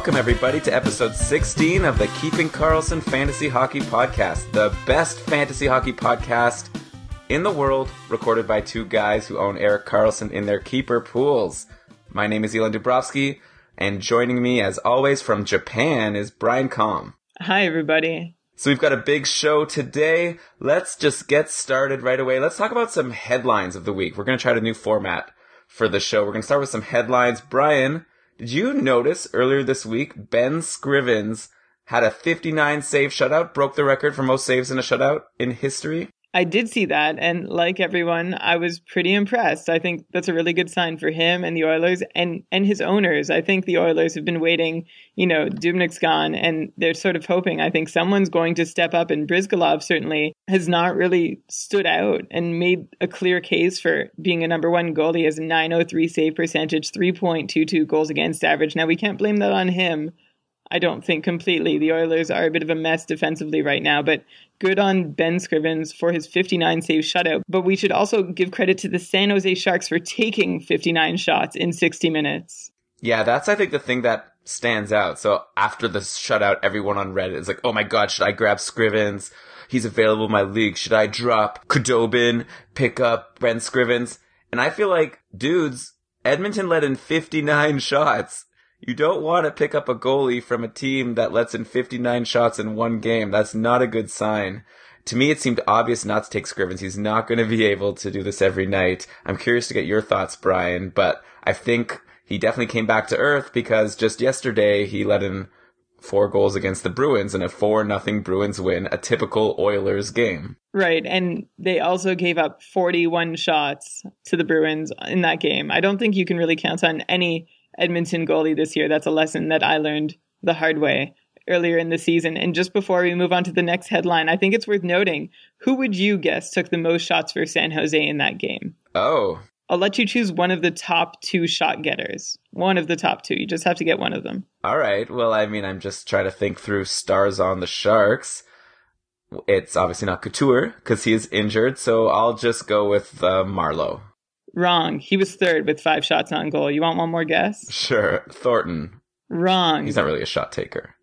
Welcome, everybody, to episode 16 of the Keeping Carlson Fantasy Hockey Podcast, the best fantasy hockey podcast in the world, recorded by two guys who own Erik Karlsson in their keeper pools. My name is Elon Dubrovsky, and joining me, as always, from Japan is Brian Com. Hi, everybody. So we've got a big show today. Let's just get started right away. Let's talk about some headlines of the week. We're going to try a new format for the show. We're going to start with some headlines. Brian, did you notice earlier this week Ben Scrivens had a 59 save shutout, broke the record for most saves in a shutout in history? I did see that, and like everyone, I was pretty impressed. I think that's a really good sign for him and the Oilers and and his owners. I think the Oilers have been waiting. You know, Dubnyk's gone, and they're sort of hoping. I think someone's going to step up, and Bryzgalov certainly has not really stood out and made a clear case for being a number one goalie. Has a 903 save percentage, 3.22 goals against average. Now we can't blame that on him. I don't think completely. The Oilers are a bit of a mess defensively right now, but good on Ben Scrivens for his 59 save shutout. But we should also give credit to the San Jose Sharks for taking 59 shots in 60 minutes. Yeah, that's I think the thing that stands out. So after the shutout, everyone on Reddit is like, "Oh my god, should I grab Scrivens? He's available in my league. Should I drop Khudobin, pick up Ben Scrivens?" And I feel like, dudes, Edmonton let in 59 shots. You don't want to pick up a goalie from a team that lets in 59 shots in one game. That's not a good sign. To me, it seemed obvious not to take Scrivens. He's not going to be able to do this every night. I'm curious to get your thoughts, Brian, but I think he definitely came back to earth because just yesterday he let in four goals against the Bruins in a four nothing Bruins win, a typical Oilers game. Right, and they also gave up 41 shots to the Bruins in that game. I don't think you can really count on any Edmonton goalie this year. That's a lesson that I learned the hard way earlier in the season. And just before we move on to the next headline, I think it's worth noting who would you guess took the most shots for San Jose in that game? Oh. I'll let you choose one of the top two shot getters. One of the top two. You just have to get one of them. All right. Well, I mean, I'm just trying to think through stars on the Sharks. It's obviously not Couture because he is injured, so I'll just go with uh, Marleau. Wrong. He was third with five shots on goal. You want one more guess? Sure. Thornton. Wrong. He's not really a shot taker.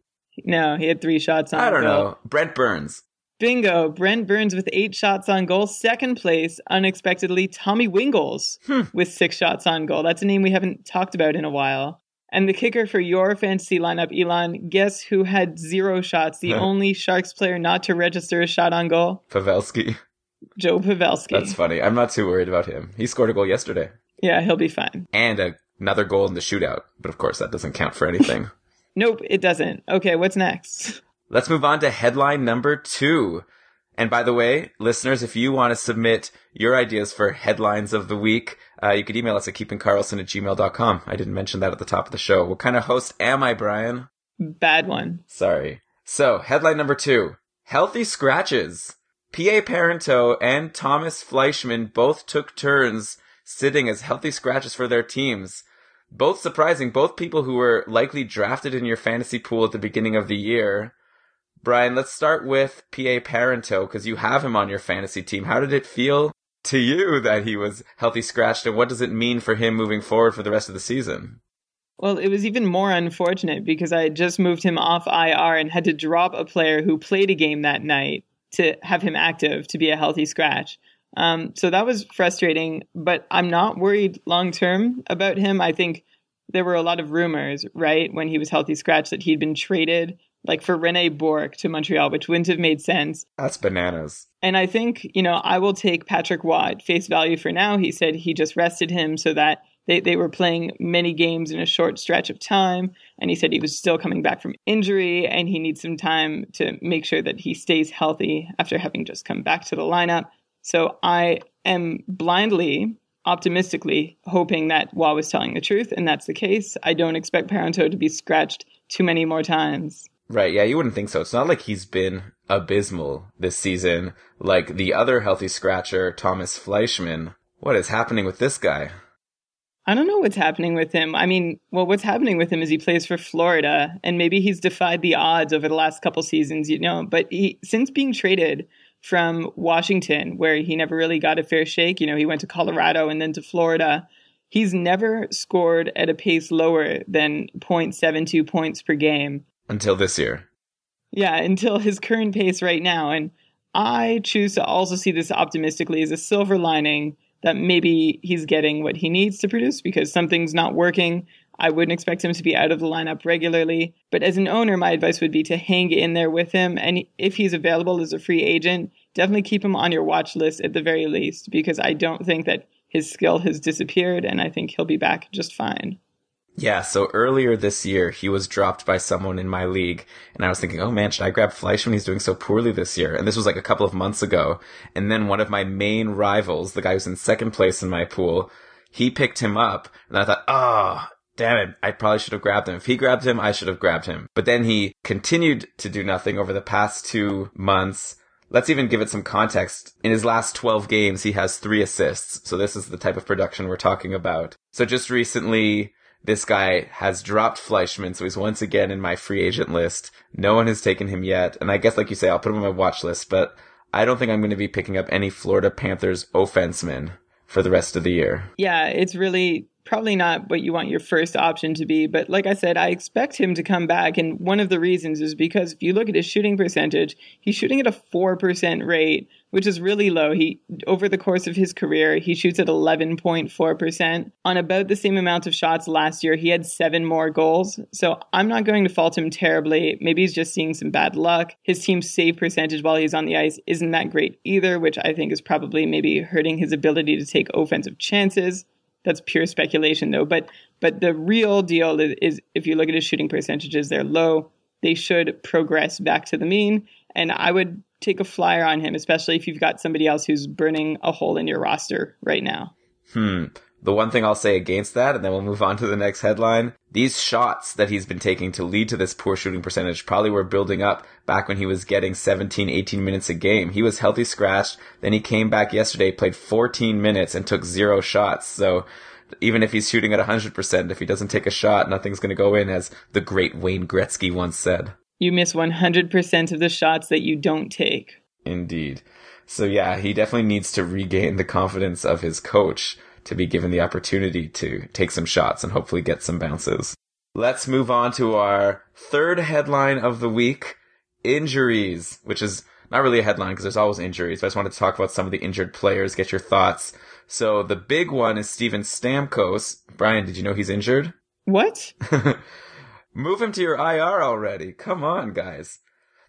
No, he had three shots on goal. I don't goal. know. Brent Burns. Bingo. Brent Burns with eight shots on goal. Second place, unexpectedly, Tommy Wingels Hmm. with six shots on goal. That's a name we haven't talked about in a while. And the kicker for your fantasy lineup, Elon, guess who had zero shots? The only Sharks player not to register a shot on goal? Pavelski. Joe Pavelski. That's funny. I'm not too worried about him. He scored a goal yesterday yeah, he'll be fine. and a, another goal in the shootout. But of course, that doesn't count for anything. Nope, it doesn't. Okay, what's next? Let's move on to headline number two. And by the way, listeners, if you want to submit your ideas for headlines of the week, uh, you could email us at keepingcarlson at gmail.com. I didn't mention that at the top of the show. What kind of host am I, Brian? Bad one. Sorry. So, headline number two. Healthy scratches. P.A. Parenteau and Thomas Fleischmann both took turns sitting as healthy scratches for their teams. Both surprising, both people who were likely drafted in your fantasy pool at the beginning of the year. Brian, let's start with P.A. Parenteau because you have him on your fantasy team. How did it feel to you that he was healthy scratched and what does it mean for him moving forward for the rest of the season? Well, it was even more unfortunate because I had just moved him off IR and had to drop a player who played a game that night to have him active to be a healthy scratch. Um, so that was frustrating, but I'm not worried long term about him. I think there were a lot of rumors, right, when he was healthy scratch that he'd been traded like for Rene Bourque to Montreal, which wouldn't have made sense. That's bananas. And I think, you know, I will take Patrick Watt face value for now. He said he just rested him so that they, they were playing many games in a short stretch of time. And he said he was still coming back from injury and he needs some time to make sure that he stays healthy after having just come back to the lineup. So I am blindly, optimistically hoping that Roy was telling the truth, and that's the case. I don't expect Parenteau to be scratched too many more times. Right, yeah, you wouldn't think so. It's not like he's been abysmal this season like the other healthy scratcher, Thomas Fleischmann. What is happening with this guy? I don't know what's happening with him. I mean, well, what's happening with him is he plays for Florida, and maybe he's defied the odds over the last couple seasons, you know. But he, since being traded from Washington, where he never really got a fair shake, you know, he went to Colorado and then to Florida. He's never scored at a pace lower than 0.72 points per game until this year. Yeah, until his current pace right now, and I choose to also see this optimistically as a silver lining that maybe he's getting what he needs to produce because something's not working. I wouldn't expect him to be out of the lineup regularly. But as an owner, my advice would be to hang in there with him. And if he's available as a free agent, definitely keep him on your watch list at the very least, because I don't think that his skill has disappeared and I think he'll be back just fine. Yeah, so earlier this year, he was dropped by someone in my league, and I was thinking, oh man, should I grab Fleischmann? He's doing so poorly this year. And this was like a couple of months ago. And then one of my main rivals, the guy who's in second place in my pool, he picked him up, and I thought, oh, damn it, I probably should have grabbed him. If he grabbed him, I should have grabbed him. But then he continued to do nothing over the past two months. Let's even give it some context. In his last 12 games, he has three assists. So this is the type of production we're talking about. So just recently, this guy has dropped Fleischmann, so he's once again in my free agent list. No one has taken him yet, and I guess, like you say, I'll put him on my watch list, but I don't think I'm going to be picking up any Florida Panthers offensemen for the rest of the year. Yeah, it's really probably not what you want your first option to be. But like I said, I expect him to come back. And one of the reasons is because if you look at his shooting percentage, he's shooting at a 4% rate, which is really low. He over the course of his career, he shoots at 11.4% on about the same amount of shots last year. He had 7 more goals. So I'm not going to fault him terribly. Maybe he's just seeing some bad luck. His team's save percentage while he's on the ice isn't that great either, which I think is probably maybe hurting his ability to take offensive chances that's pure speculation though. But but the real deal is, if you look at his shooting percentages, they're low. They should progress back to the mean. And I would take a flyer on him, especially if you've got somebody else who's burning a hole in your roster right now. Hmm. The one thing I'll say against that, and then we'll move on to the next headline. These shots that he's been taking to lead to this poor shooting percentage probably were building up back when he was getting 17, 18 minutes a game. He was healthy scratched. Then he came back yesterday, played 14 minutes and took zero shots. So even if he's shooting at 100%, if he doesn't take a shot, nothing's going to go in, as the great Wayne Gretzky once said. You miss 100% of the shots that you don't take. Indeed. So yeah, he definitely needs to regain the confidence of his coach to be given the opportunity to take some shots and hopefully get some bounces. Let's move on to our third headline of the week injuries, which is not really a headline because there's always injuries, but I just wanted to talk about some of the injured players, get your thoughts. So the big one is Steven Stamkos. Brian, did you know he's injured? What? Move him to your IR already. Come on, guys.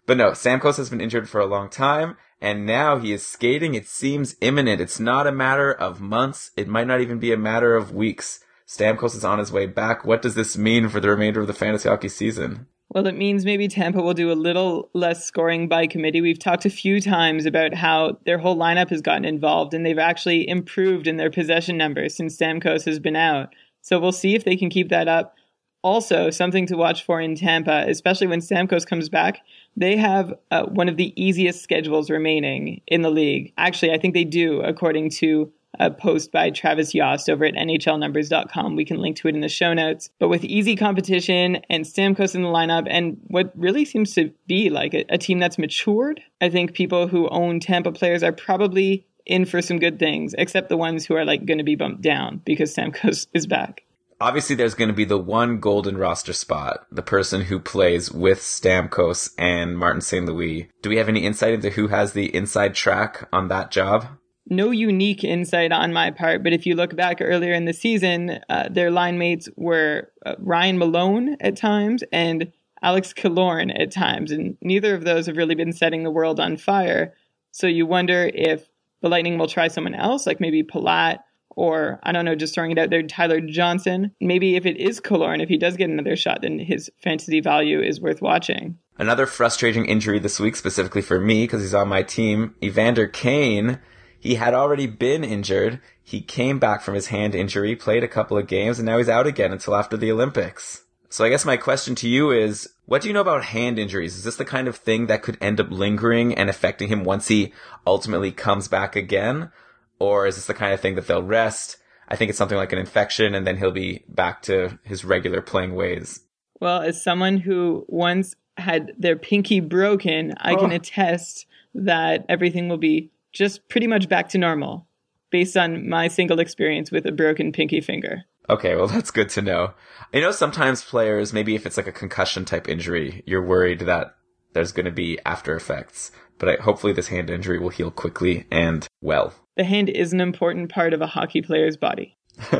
But no, Stamkos has been injured for a long time, and now he is skating. It seems imminent. It's not a matter of months. It might not even be a matter of weeks. Stamkos is on his way back. What does this mean for the remainder of the fantasy hockey season? Well, it means maybe Tampa will do a little less scoring by committee. We've talked a few times about how their whole lineup has gotten involved and they've actually improved in their possession numbers since Stamkos has been out. So we'll see if they can keep that up. Also, something to watch for in Tampa, especially when Stamkos comes back, they have uh, one of the easiest schedules remaining in the league. Actually, I think they do, according to a post by Travis Yost over at NHLnumbers.com. We can link to it in the show notes. But with easy competition and Stamkos in the lineup, and what really seems to be like a, a team that's matured, I think people who own Tampa players are probably in for some good things, except the ones who are like going to be bumped down because Stamkos is back obviously there's going to be the one golden roster spot, the person who plays with Stamkos and Martin St. Louis. Do we have any insight into who has the inside track on that job? No unique insight on my part, but if you look back earlier in the season, uh, their line mates were uh, Ryan Malone at times and Alex Killorn at times, and neither of those have really been setting the world on fire. So you wonder if the Lightning will try someone else, like maybe Palat, or I don't know, just throwing it out there, Tyler Johnson. Maybe if it is Killorn, if he does get another shot, then his fantasy value is worth watching. Another frustrating injury this week, specifically for me, because he's on my team, Evander Kane. He had already been injured. He came back from his hand injury, played a couple of games, and now he's out again until after the Olympics. So I guess my question to you is, what do you know about hand injuries? Is this the kind of thing that could end up lingering and affecting him once he ultimately comes back again? Or is this the kind of thing that they'll rest? I think it's something like an infection and then he'll be back to his regular playing ways. Well, as someone who once had their pinky broken, I can oh. attest that everything will be just pretty much back to normal based on my single experience with a broken pinky finger. Okay, well, that's good to know. I know sometimes players, maybe if it's like a concussion type injury, you're worried that there's going to be after effects. But I, hopefully, this hand injury will heal quickly and well. The hand is an important part of a hockey player's body.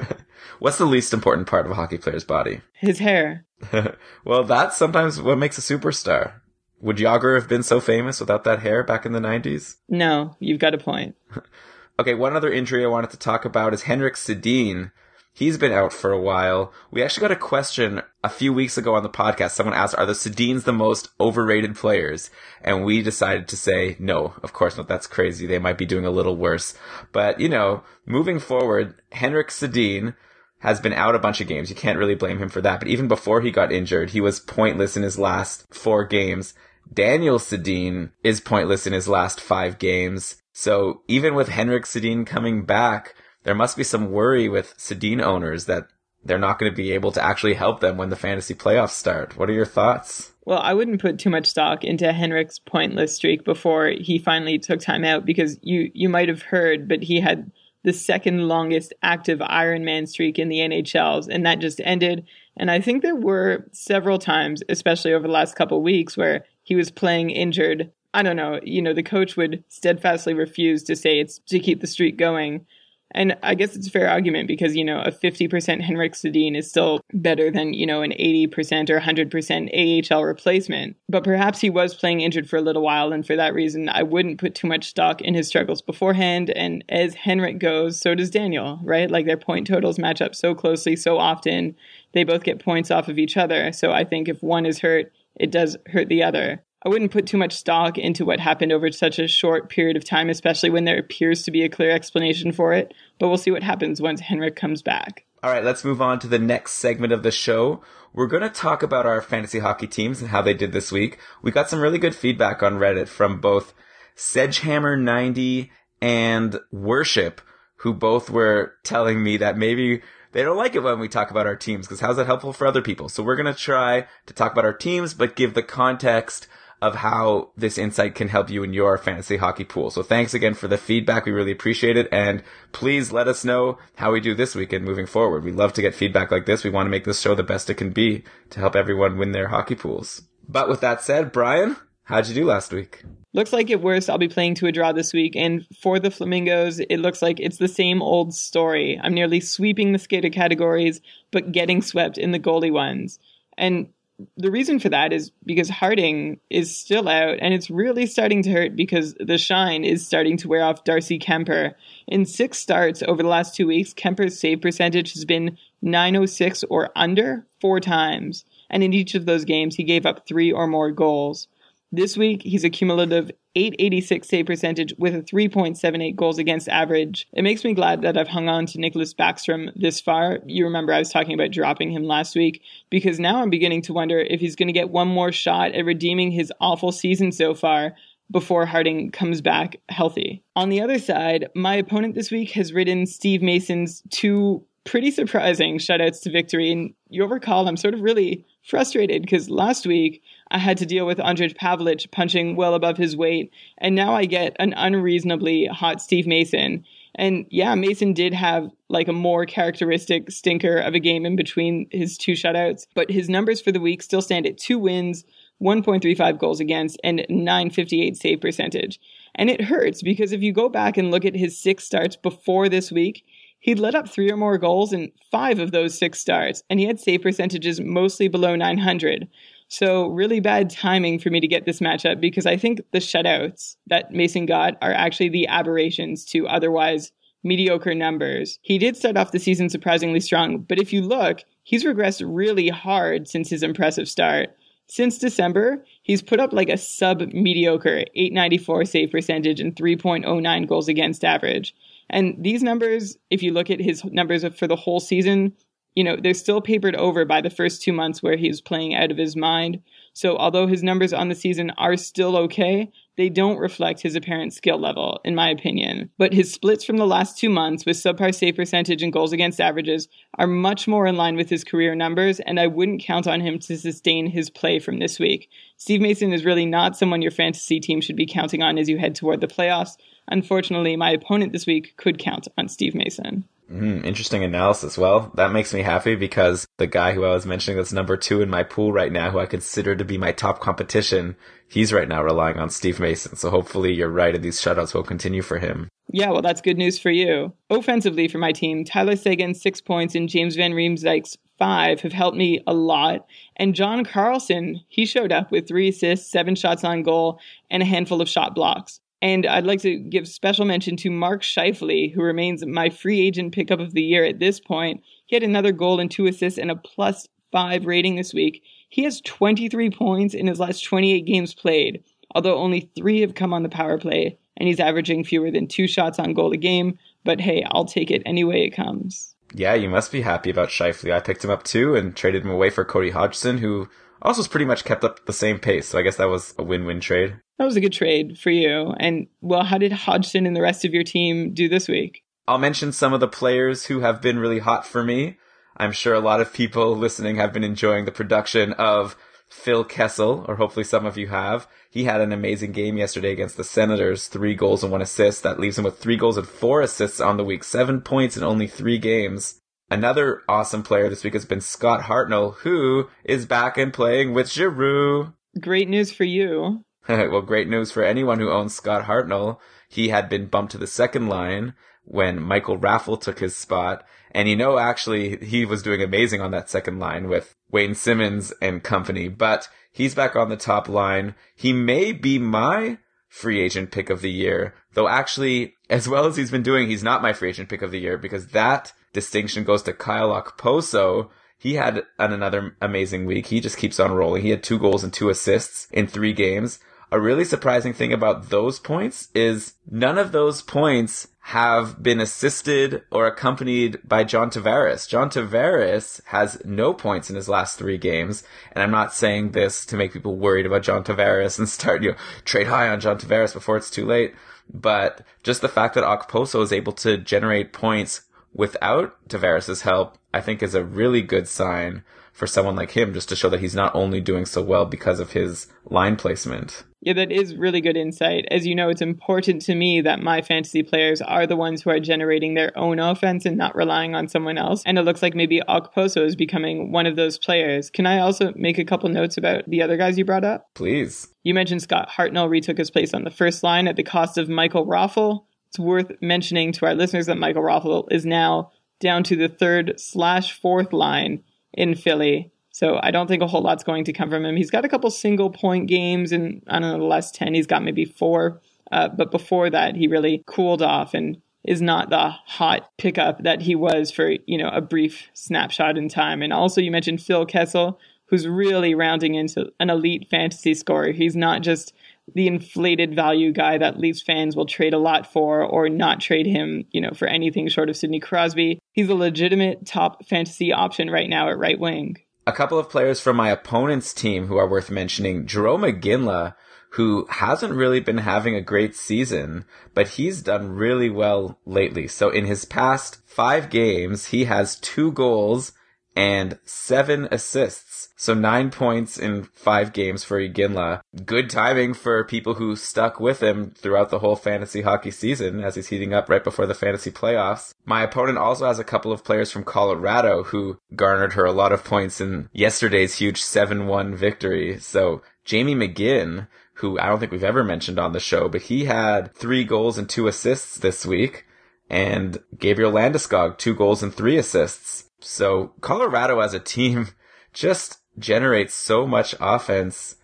What's the least important part of a hockey player's body? His hair. well, that's sometimes what makes a superstar. Would Jagr have been so famous without that hair back in the 90s? No, you've got a point. okay, one other injury I wanted to talk about is Henrik Sedin. He's been out for a while. We actually got a question a few weeks ago on the podcast. Someone asked, are the Sedins the most overrated players? And we decided to say, no, of course not. That's crazy. They might be doing a little worse. But, you know, moving forward, Henrik Sedin has been out a bunch of games. You can't really blame him for that. But even before he got injured, he was pointless in his last four games. Daniel Sedin is pointless in his last five games. So even with Henrik Sedin coming back, there must be some worry with Sedin owners that they're not going to be able to actually help them when the fantasy playoffs start. What are your thoughts? Well, I wouldn't put too much stock into Henrik's pointless streak before he finally took time out because you you might have heard, but he had the second longest active Ironman streak in the NHLs, and that just ended. And I think there were several times, especially over the last couple weeks, where he was playing injured. I don't know, you know, the coach would steadfastly refuse to say it's to keep the streak going. And I guess it's a fair argument because, you know, a 50% Henrik Sedin is still better than, you know, an 80% or 100% AHL replacement. But perhaps he was playing injured for a little while. And for that reason, I wouldn't put too much stock in his struggles beforehand. And as Henrik goes, so does Daniel, right? Like their point totals match up so closely, so often. They both get points off of each other. So I think if one is hurt, it does hurt the other. I wouldn't put too much stock into what happened over such a short period of time, especially when there appears to be a clear explanation for it. But we'll see what happens once Henrik comes back. All right, let's move on to the next segment of the show. We're going to talk about our fantasy hockey teams and how they did this week. We got some really good feedback on Reddit from both Sedgehammer90 and Worship, who both were telling me that maybe they don't like it when we talk about our teams because how's that helpful for other people? So we're going to try to talk about our teams, but give the context of how this insight can help you in your fantasy hockey pool. So thanks again for the feedback. We really appreciate it. And please let us know how we do this week and moving forward. We love to get feedback like this. We want to make this show the best it can be to help everyone win their hockey pools. But with that said, Brian, how'd you do last week? Looks like at worst I'll be playing to a draw this week, and for the Flamingos, it looks like it's the same old story. I'm nearly sweeping the skater categories, but getting swept in the goalie ones. And the reason for that is because Harding is still out, and it's really starting to hurt because the shine is starting to wear off Darcy Kuemper. In six starts over the last two weeks, Kuemper's save percentage has been 906 or under four times, and in each of those games, he gave up three or more goals. This week, he's a cumulative 886 save percentage with a 3.78 goals against average. It makes me glad that I've hung on to Niklas Backstrom this far. You remember I was talking about dropping him last week because now I'm beginning to wonder if he's going to get one more shot at redeeming his awful season so far before Harding comes back healthy. On the other side, my opponent this week has ridden Steve Mason's two pretty surprising shutouts to victory. And you'll recall I'm sort of really frustrated because last week I had to deal with Ondrej Pavelec punching well above his weight, and now I get an unreasonably hot Steve Mason. And yeah, Mason did have like a more characteristic stinker of a game in between his two shutouts, but his numbers for the week still stand at two wins, 1.35 goals against, and 958 save percentage. And it hurts because if you go back and look at his six starts before this week, He'd let up three or more goals in five of those six starts, and he had save percentages mostly below 900. So, really bad timing for me to get this matchup because I think the shutouts that Mason got are actually the aberrations to otherwise mediocre numbers. He did start off the season surprisingly strong, but if you look, he's regressed really hard since his impressive start. Since December, he's put up like a sub mediocre 894 save percentage and 3.09 goals against average. And these numbers, if you look at his numbers for the whole season, you know, they're still papered over by the first two months where he's playing out of his mind. So, although his numbers on the season are still okay, they don't reflect his apparent skill level, in my opinion. But his splits from the last two months with subpar save percentage and goals against averages are much more in line with his career numbers, and I wouldn't count on him to sustain his play from this week. Steve Mason is really not someone your fantasy team should be counting on as you head toward the playoffs. Unfortunately, my opponent this week could count on Steve Mason. Mm, interesting analysis. Well, that makes me happy because the guy who I was mentioning that's number two in my pool right now, who I consider to be my top competition, he's right now relying on Steve Mason. So hopefully you're right and these shutouts will continue for him. Yeah, well, that's good news for you. Offensively for my team, Tyler Seguin, six points, and James Van Riemsdyk's five have helped me a lot. And John Carlson, he showed up with three assists, seven shots on goal, and a handful of shot blocks. And I'd like to give special mention to Mark Scheifele, who remains my free agent pickup of the year at this point. He had another goal and two assists and a plus five rating this week. He has 23 points in his last 28 games played, although only three have come on the power play, and he's averaging fewer than two shots on goal a game. But hey, I'll take it any way it comes. Yeah, you must be happy about Scheifele. I picked him up too and traded him away for Cody Hodgson, who also has pretty much kept up the same pace. So I guess that was a win-win trade. That was a good trade for you. And well, how did Hodgson and the rest of your team do this week? I'll mention some of the players who have been really hot for me. I'm sure a lot of people listening have been enjoying the production of Phil Kessel, or hopefully some of you have. He had an amazing game yesterday against the Senators, three goals and one assist. That leaves him with three goals and four assists on the week, seven points in only three games. Another awesome player this week has been Scott Hartnell, who is back and playing with Giroux. Great news for you. well, great news for anyone who owns Scott Hartnell. He had been bumped to the second line when Michael Raffl took his spot. And you know, actually, he was doing amazing on that second line with Wayne Simmonds and company, but he's back on the top line. He may be my free agent pick of the year, though actually, as well as he's been doing, he's not my free agent pick of the year because that distinction goes to Kyle Okposo. He had an, another amazing week. He just keeps on rolling. He had two goals and two assists in three games. A really surprising thing about those points is none of those points have been assisted or accompanied by John Tavares. John Tavares has no points in his last three games, and I'm not saying this to make people worried about John Tavares and start, you know, trade high on John Tavares before it's too late. But just the fact that Okposo is able to generate points without Tavares' help, I think is a really good sign for someone like him just to show that he's not only doing so well because of his line placement. Yeah, that is really good insight. As you know, it's important to me that my fantasy players are the ones who are generating their own offense and not relying on someone else. And it looks like maybe Okposo is becoming one of those players. Can I also make a couple notes about the other guys you brought up? Please. You mentioned Scott Hartnell retook his place on the first line at the cost of Michael Raffl. It's worth mentioning to our listeners that Michael Raffl is now down to the third slash fourth line in Philly. So I don't think a whole lot's going to come from him. He's got a couple single point games, and I don't know, the last 10, he's got maybe four. Uh, but before that, he really cooled off and is not the hot pickup that he was for, you know, a brief snapshot in time. And also, you mentioned Phil Kessel, who's really rounding into an elite fantasy scorer. He's not just the inflated value guy that Leafs fans will trade a lot for or not trade him, you know, for anything short of Sidney Crosby. He's a legitimate top fantasy option right now at right wing a couple of players from my opponent's team who are worth mentioning. Jarome Iginla, who hasn't really been having a great season, but he's done really well lately. So in his past five games, he has two goals and seven assists. So nine points in five games for Iginla. Good timing for people who stuck with him throughout the whole fantasy hockey season as he's heating up right before the fantasy playoffs. My opponent also has a couple of players from Colorado who garnered her a lot of points in yesterday's huge 7-1 victory. So Jamie McGinn, who I don't think we've ever mentioned on the show, but he had three goals and two assists this week. And Gabriel Landeskog, two goals and three assists. So Colorado as a team just generates so much offense.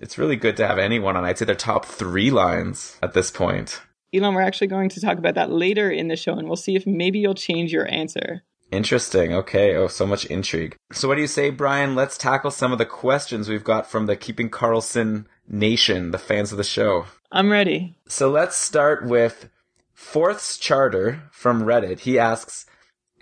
It's really good to have anyone on. I'd say their top three lines at this point. Elon, we're actually going to talk about that later in the show, and we'll see if maybe you'll change your answer. Interesting. Okay. Oh, so much intrigue. So, what do you say, Brian? Let's tackle some of the questions we've got from the Keeping Carlson Nation, the fans of the show. I'm ready. So, let's start with Fourth's Charter from Reddit. He asks,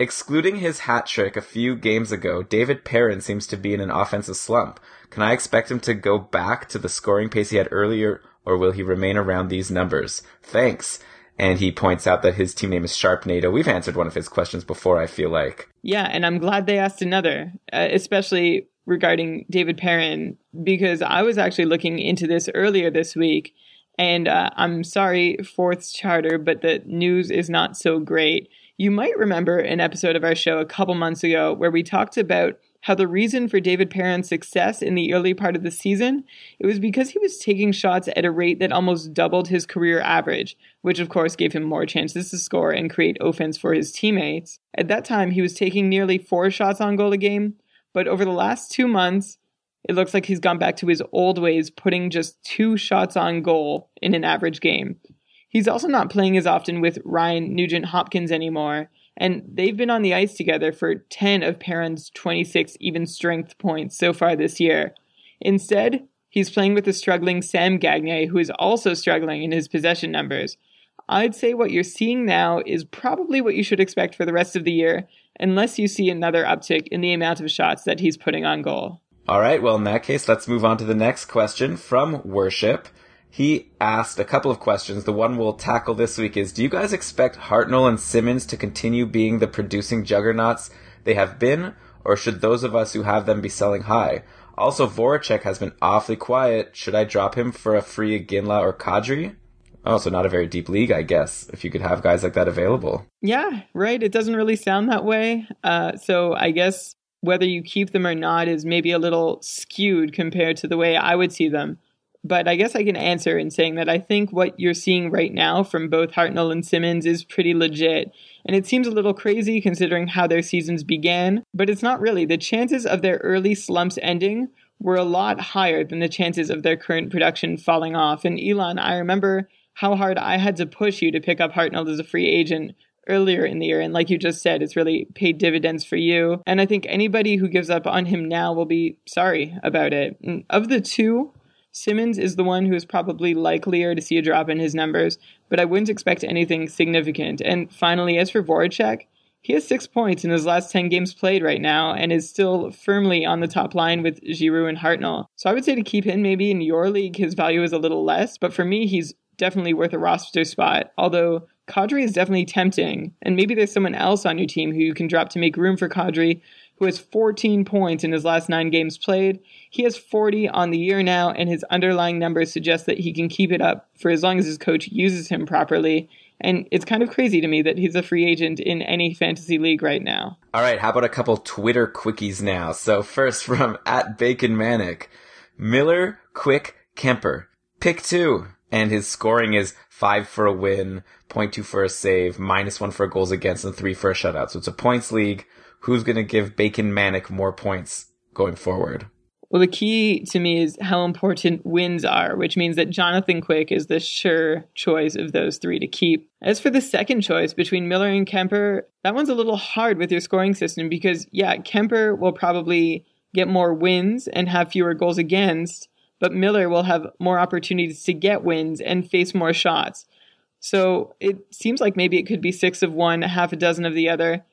Excluding his hat trick a few games ago, David Perron seems to be in an offensive slump. Can I expect him to go back to the scoring pace he had earlier, or will he remain around these numbers? Thanks. And he points out that his team name is Sharpnado. We've answered one of his questions before, I feel like. Yeah, and I'm glad they asked another, uh, especially regarding David Perron, because I was actually looking into this earlier this week. And uh, I'm sorry, Fourth's Charter, but the news is not so great. You might remember an episode of our show a couple months ago where we talked about how the reason for David Perron's success in the early part of the season it was because he was taking shots at a rate that almost doubled his career average, which of course gave him more chances to score and create offense for his teammates. At that time, he was taking nearly 4 shots on goal a game, but over the last 2 months, it looks like he's gone back to his old ways, putting just 2 shots on goal in an average game. He's also not playing as often with Ryan Nugent Hopkins anymore, and they've been on the ice together for 10 of Perron's 26 even strength points so far this year. Instead, he's playing with the struggling Sam Gagner, who is also struggling in his possession numbers. I'd say what you're seeing now is probably what you should expect for the rest of the year, unless you see another uptick in the amount of shots that he's putting on goal. All right, well, in that case, let's move on to the next question from Worship. He asked a couple of questions. The one we'll tackle this week is Do you guys expect Hartnell and Simmonds to continue being the producing juggernauts they have been, or should those of us who have them be selling high? Also, Voracek has been awfully quiet. Should I drop him for a free Ginla or Kadri? Oh, so not a very deep league, I guess, if you could have guys like that available. Yeah, right. It doesn't really sound that way. Uh, so I guess whether you keep them or not is maybe a little skewed compared to the way I would see them. But I guess I can answer in saying that I think what you're seeing right now from both Hartnell and Simmonds is pretty legit. And it seems a little crazy considering how their seasons began, but it's not really. The chances of their early slumps ending were a lot higher than the chances of their current production falling off. And Elon, I remember how hard I had to push you to pick up Hartnell as a free agent earlier in the year. And like you just said, it's really paid dividends for you. And I think anybody who gives up on him now will be sorry about it. And of the two, Simmonds is the one who is probably likelier to see a drop in his numbers, but I wouldn't expect anything significant. And finally, as for Voracek, he has six points in his last 10 games played right now and is still firmly on the top line with Giroux and Hartnell. So I would say to keep him maybe in your league, his value is a little less, but for me, he's definitely worth a roster spot. Although Kadri is definitely tempting, and maybe there's someone else on your team who you can drop to make room for Kadri who has 14 points in his last nine games played. He has 40 on the year now, and his underlying numbers suggest that he can keep it up for as long as his coach uses him properly. And it's kind of crazy to me that he's a free agent in any fantasy league right now. All right, how about a couple Twitter quickies now? So first from at Bacon Manic, Miller, Quick, Kuemper. pick two, and his scoring is five for a win, 0.2 for a save, minus one for goals against, and three for a shutout. So it's a points league who's going to give Bacon Manic more points going forward? Well, the key to me is how important wins are, which means that Jonathan Quick is the sure choice of those three to keep. As for the second choice between Miller and Kuemper, that one's a little hard with your scoring system because, yeah, Kuemper will probably get more wins and have fewer goals against, but Miller will have more opportunities to get wins and face more shots. So it seems like maybe it could be six of one, half a dozen of the other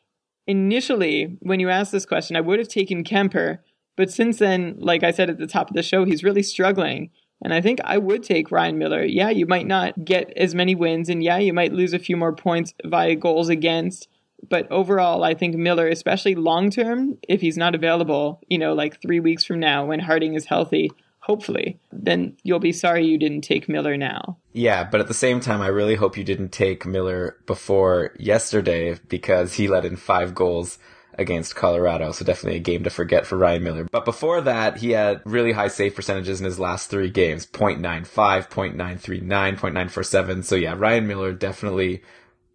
initially, when you asked this question, I would have taken Kuemper, But since then, like I said at the top of the show, he's really struggling. And I think I would take Ryan Miller. Yeah, you might not get as many wins, and yeah, you might lose a few more points via goals against. But overall, I think Miller, especially long term, if he's not available, you know, like three weeks from now when Harding is healthy, hopefully, then you'll be sorry you didn't take Miller now. Yeah, but at the same time, I really hope you didn't take Miller before yesterday because he let in five goals against Colorado. So definitely a game to forget for Ryan Miller. But before that, he had really high save percentages in his last three games 0.95, 0.939, 0.947. So yeah, Ryan Miller definitely,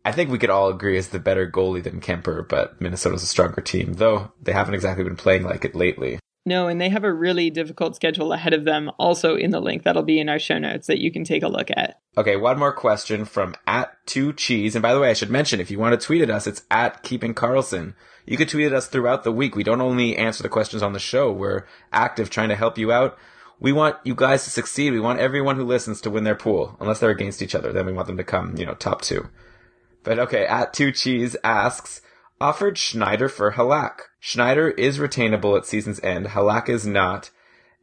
I think we could all agree is the better goalie than Kuemper, but Minnesota's a stronger team, though they haven't exactly been playing like it lately. No, and they have a really difficult schedule ahead of them, also in the link that'll be in our show notes that you can take a look at. Okay, one more question from at two cheese. And by the way, I should mention if you want to tweet at us, it's at keeping Carlson. You could tweet at us throughout the week. We don't only answer the questions on the show. We're active trying to help you out. We want you guys to succeed. We want everyone who listens to win their pool, unless they're against each other. Then we want them to come, you know, top two. But okay, at two cheese asks, offered Schneider for Halak. Schneider is retainable at season's end. Halak is not.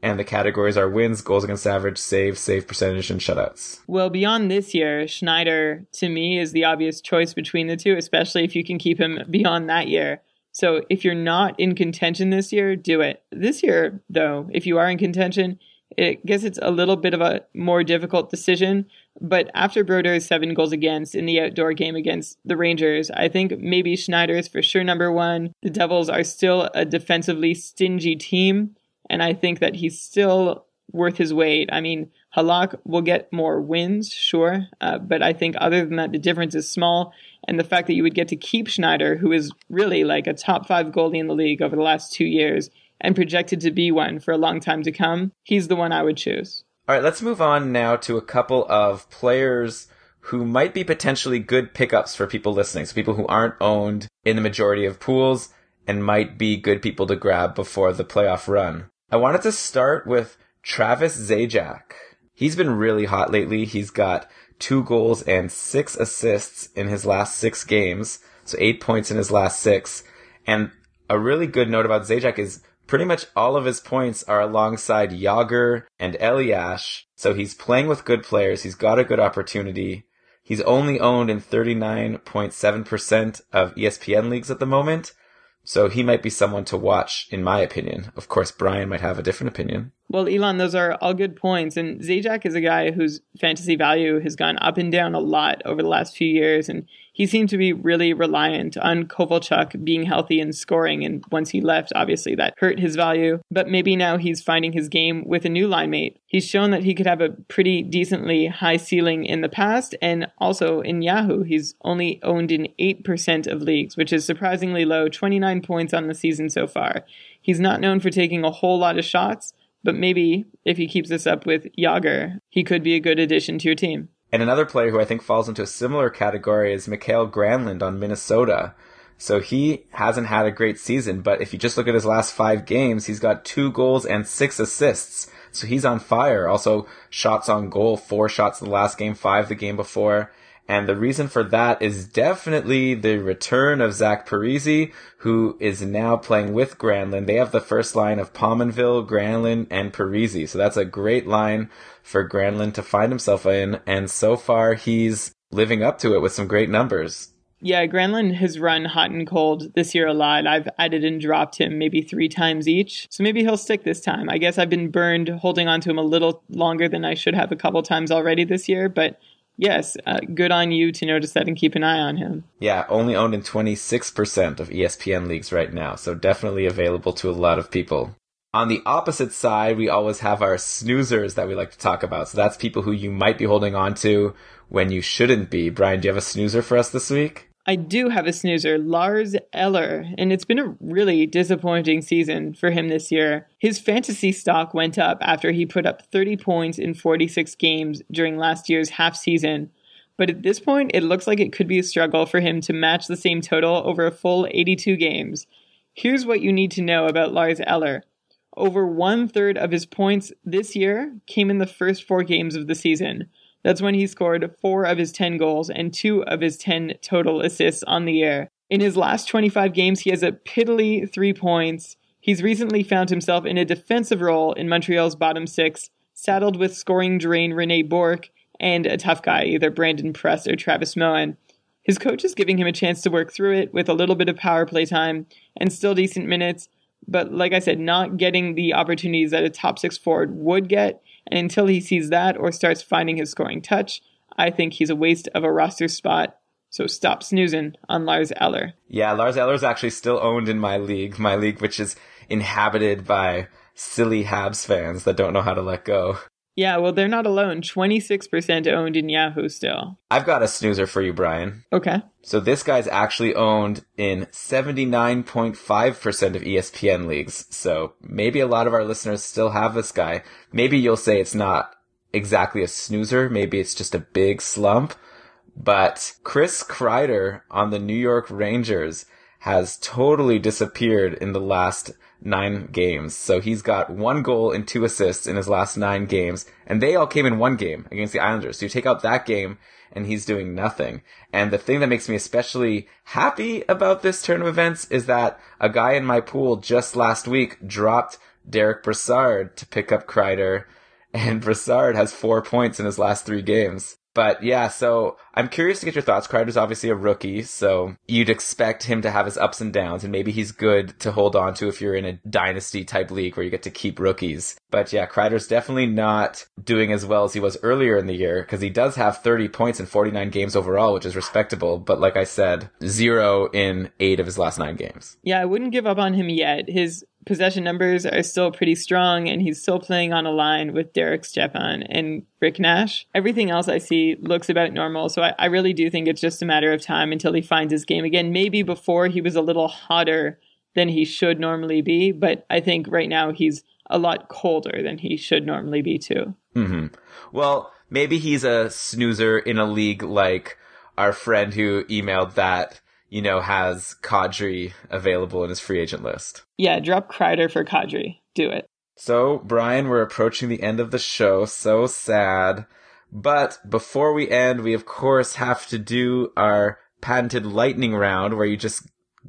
And the categories are wins, goals against average, save, save percentage, and shutouts. Well, beyond this year, Schneider, to me, is the obvious choice between the two, especially if you can keep him beyond that year. So if you're not in contention this year, do it. This year, though, if you are in contention, I guess it's a little bit of a more difficult decision. But after Brodeur's seven goals against in the outdoor game against the Rangers, I think maybe Schneider is for sure number one. The Devils are still a defensively stingy team, and I think that he's still worth his weight. I mean, Halak will get more wins, sure, uh, but I think other than that, the difference is small. And the fact that you would get to keep Schneider, who is really like a top five goalie in the league over the last two years, and projected to be one for a long time to come, he's the one I would choose. All right, let's move on now to a couple of players who might be potentially good pickups for people listening. So people who aren't owned in the majority of pools and might be good people to grab before the playoff run. I wanted to start with Travis Zajac. He's been really hot lately. He's got two goals and six assists in his last six games. So eight points in his last six. And a really good note about Zajac is pretty much all of his points are alongside Jagr and Elias. So he's playing with good players. He's got a good opportunity. He's only owned in 39.7% of ESPN leagues at the moment. So he might be someone to watch, in my opinion. Of course, Brian might have a different opinion. Well, Elon, those are all good points. And Zajac is a guy whose fantasy value has gone up and down a lot over the last few years. And he seemed to be really reliant on Kovalchuk being healthy and scoring. And once he left, obviously that hurt his value. But maybe now he's finding his game with a new line mate. He's shown that he could have a pretty decently high ceiling in the past. And also in Yahoo, he's only owned in 8% of leagues, which is surprisingly low 29 points on the season so far. He's not known for taking a whole lot of shots but maybe if he keeps this up with Jagr, he could be a good addition to your team. And another player who I think falls into a similar category is Mikael Granlund on Minnesota. So he hasn't had a great season, but if you just look at his last five games, he's got two goals and six assists. So he's on fire. Also, shots on goal, four shots in the last game, five the game before. And the reason for that is definitely the return of Zach Parise, who is now playing with Granlund. They have the first line of Pominville, Granlund, and Parise. So that's a great line for Granlund to find himself in. And so far, he's living up to it with some great numbers. Yeah, Granlund has run hot and cold this year a lot. I've added and dropped him maybe three times each. So maybe he'll stick this time. I guess I've been burned holding on to him a little longer than I should have a couple times already this year, but yes, uh, good on you to notice that and keep an eye on him. Yeah, only owned in 26% of ESPN leagues right now, so definitely available to a lot of people. On the opposite side, we always have our snoozers that we like to talk about. So that's people who you might be holding on to when you shouldn't be. Brian, do you have a snoozer for us this week? I do have a snoozer, Lars Eller, and it's been a really disappointing season for him this year. His fantasy stock went up after he put up 30 points in 46 games during last year's half season. But at this point, it looks like it could be a struggle for him to match the same total over a full 82 games. Here's what you need to know about Lars Eller. Over one third of his points this year came in the first four games of the season. That's when he scored four of his 10 goals and two of his 10 total assists on the air. In his last 25 games, he has a piddly three points. He's recently found himself in a defensive role in Montreal's bottom six, saddled with scoring drain Rene Bourque and a tough guy, either Brandon Prust or Travis Moen. His coach is giving him a chance to work through it with a little bit of power play time and still decent minutes, but like I said, not getting the opportunities that a top six forward would get and until he sees that or starts finding his scoring touch, I think he's a waste of a roster spot. So stop snoozing on Lars Eller. Yeah, Lars Eller is actually still owned in my league, my league which is inhabited by silly Habs fans that don't know how to let go. Yeah, well, they're not alone. 26% owned in Yahoo still. I've got a snoozer for you, Brian. Okay. So this guy's actually owned in 79.5% of ESPN leagues. So maybe a lot of our listeners still have this guy. Maybe you'll say it's not exactly a snoozer. Maybe it's just a big slump. But Chris Kreider on the New York Rangers has totally disappeared in the last nine games. So he's got one goal and two assists in his last nine games, and they all came in one game against the Islanders. So you take out that game, and he's doing nothing. And the thing that makes me especially happy about this turn of events is that a guy in my pool just last week dropped Derek Brassard to pick up Kreider, and Brassard has four points in his last three games. But yeah, so I'm curious to get your thoughts. Kreider's obviously a rookie, so you'd expect him to have his ups and downs, and maybe he's good to hold on to if you're in a dynasty type league where you get to keep rookies. But yeah, Kreider's definitely not doing as well as he was earlier in the year, because he does have 30 points in 49 games overall, which is respectable. But like I said, zero in eight of his last nine games. Yeah, I wouldn't give up on him yet. His possession numbers are still pretty strong, and he's still playing on a line with Derek Stepan and Rick Nash. Everything else I see looks about normal, so I, I, really do think it's just a matter of time until he finds his game again. Maybe before he was a little hotter than he should normally be, but I think right now he's a lot colder than he should normally be too. Mm-hmm. Well, maybe he's a snoozer in a league like our friend who emailed that you know, has Kadri available in his free agent list. Yeah, drop Kreider for Kadri. Do it. So, Brian, we're approaching the end of the show. So sad. But before we end, we of course have to do our patented lightning round where you just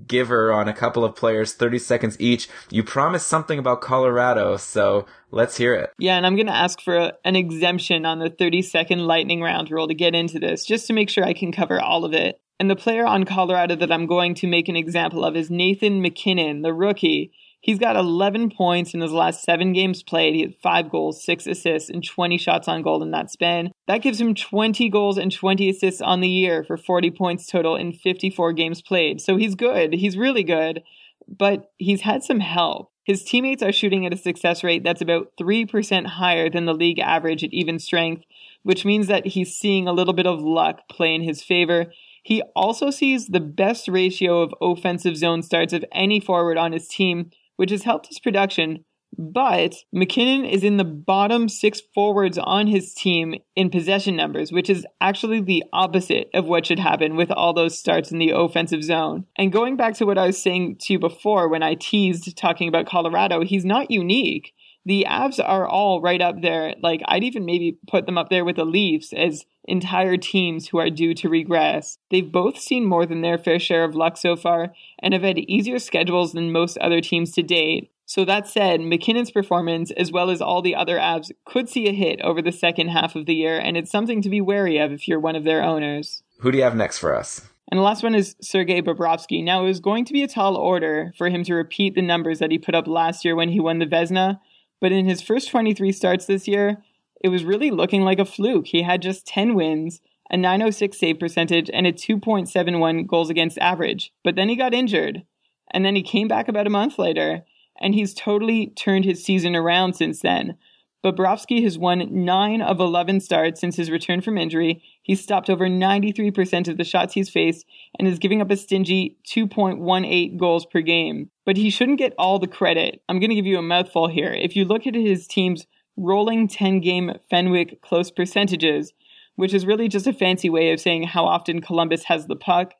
give her on a couple of players 30 seconds each. You promised something about Colorado, so let's hear it. Yeah, and I'm going to ask for a, an exemption on the 30 second lightning round rule to get into this, just to make sure I can cover all of it. And the player on Colorado that I'm going to make an example of is Nathan MacKinnon, the rookie. He's got 11 points in his last seven games played. He had five goals, six assists, and 20 shots on goal in that span. That gives him 20 goals and 20 assists on the year for 40 points total in 54 games played. So he's good. He's really good, but he's had some help. His teammates are shooting at a success rate that's about 3% higher than the league average at even strength, which means that he's seeing a little bit of luck play in his favor. He also sees the best ratio of offensive zone starts of any forward on his team, which has helped his production. But MacKinnon is in the bottom six forwards on his team in possession numbers, which is actually the opposite of what should happen with all those starts in the offensive zone. And going back to what I was saying to you before when I teased talking about Colorado, he's not unique the Avs are all right up there. Like I'd even maybe put them up there with the Leafs as entire teams who are due to regress. They've both seen more than their fair share of luck so far and have had easier schedules than most other teams to date. So that said, MacKinnon's performance, as well as all the other Avs, could see a hit over the second half of the year, and it's something to be wary of if you're one of their owners. Who do you have next for us? And the last one is Sergei Bobrovsky. Now, it was going to be a tall order for him to repeat the numbers that he put up last year when he won the Vezina, but in his first 23 starts this year, it was really looking like a fluke. He had just 10 wins, a 906 save percentage, and a 2.71 goals against average. But then he got injured. And then he came back about a month later, and he's totally turned his season around since then. Bobrovsky has won 9 of 11 starts since his return from injury. He's stopped over 93% of the shots he's faced and is giving up a stingy 2.18 goals per game. But he shouldn't get all the credit. I'm going to give you a mouthful here. If you look at his team's rolling 10 game Fenwick close percentages, which is really just a fancy way of saying how often Columbus has the puck,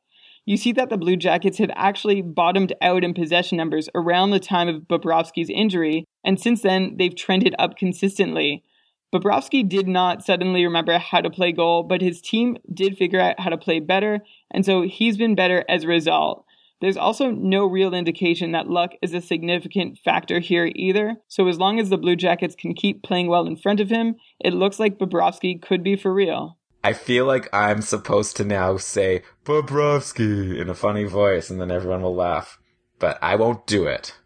you see that the Blue Jackets had actually bottomed out in possession numbers around the time of Bobrovsky's injury, and since then they've trended up consistently. Bobrovsky did not suddenly remember how to play goal, but his team did figure out how to play better, and so he's been better as a result. There's also no real indication that luck is a significant factor here either, so as long as the Blue Jackets can keep playing well in front of him, it looks like Bobrovsky could be for real. I feel like I'm supposed to now say Bobrovsky in a funny voice and then everyone will laugh. But I won't do it.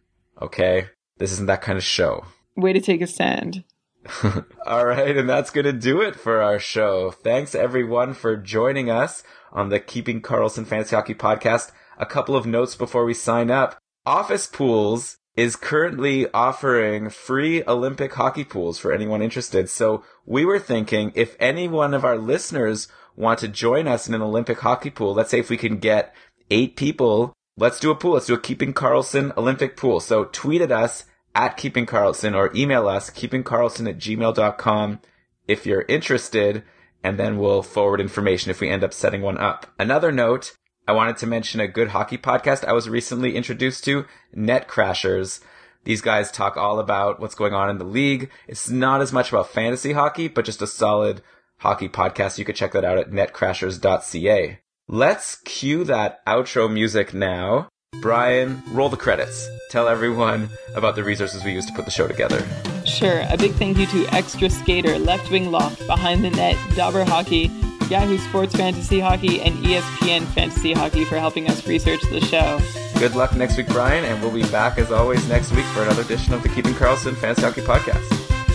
Okay? This isn't that kind of show. Way to take a stand. All right, and that's going to do it for our show. Thanks everyone for joining us on the Keeping Karlsson Fantasy Hockey podcast. A couple of notes before we sign up. Office pools is currently offering free Olympic hockey pools for anyone interested. So we were thinking if any one of our listeners want to join us in an Olympic hockey pool, let's say if we can get eight people, let's do a pool. Let's do a Keeping Karlsson Olympic pool. So tweet at us at Keeping Karlsson or email us keepingkarlsson at gmail.com if you're interested. And then we'll forward information if we end up setting one up. Another note, I wanted to mention a good hockey podcast I was recently introduced to, Net Crashers. These guys talk all about what's going on in the league. It's not as much about fantasy hockey, but just a solid hockey podcast. You could check that out at netcrashers.ca. Let's cue that outro music now. Brian, roll the credits. Tell everyone about the resources we used to put the show together. Sure. A big thank you to Extra Skater, Left Wing Lock, Behind the Net, Dobber Hockey, Yahoo Sports Fantasy Hockey, and ESPN Fantasy Hockey for helping us research the show. Good luck next week, Brian, and we'll be back as always next week for another edition of the Keeping Karlsson Fantasy Hockey Podcast.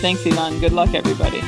Thanks, Elon. Good luck, everybody.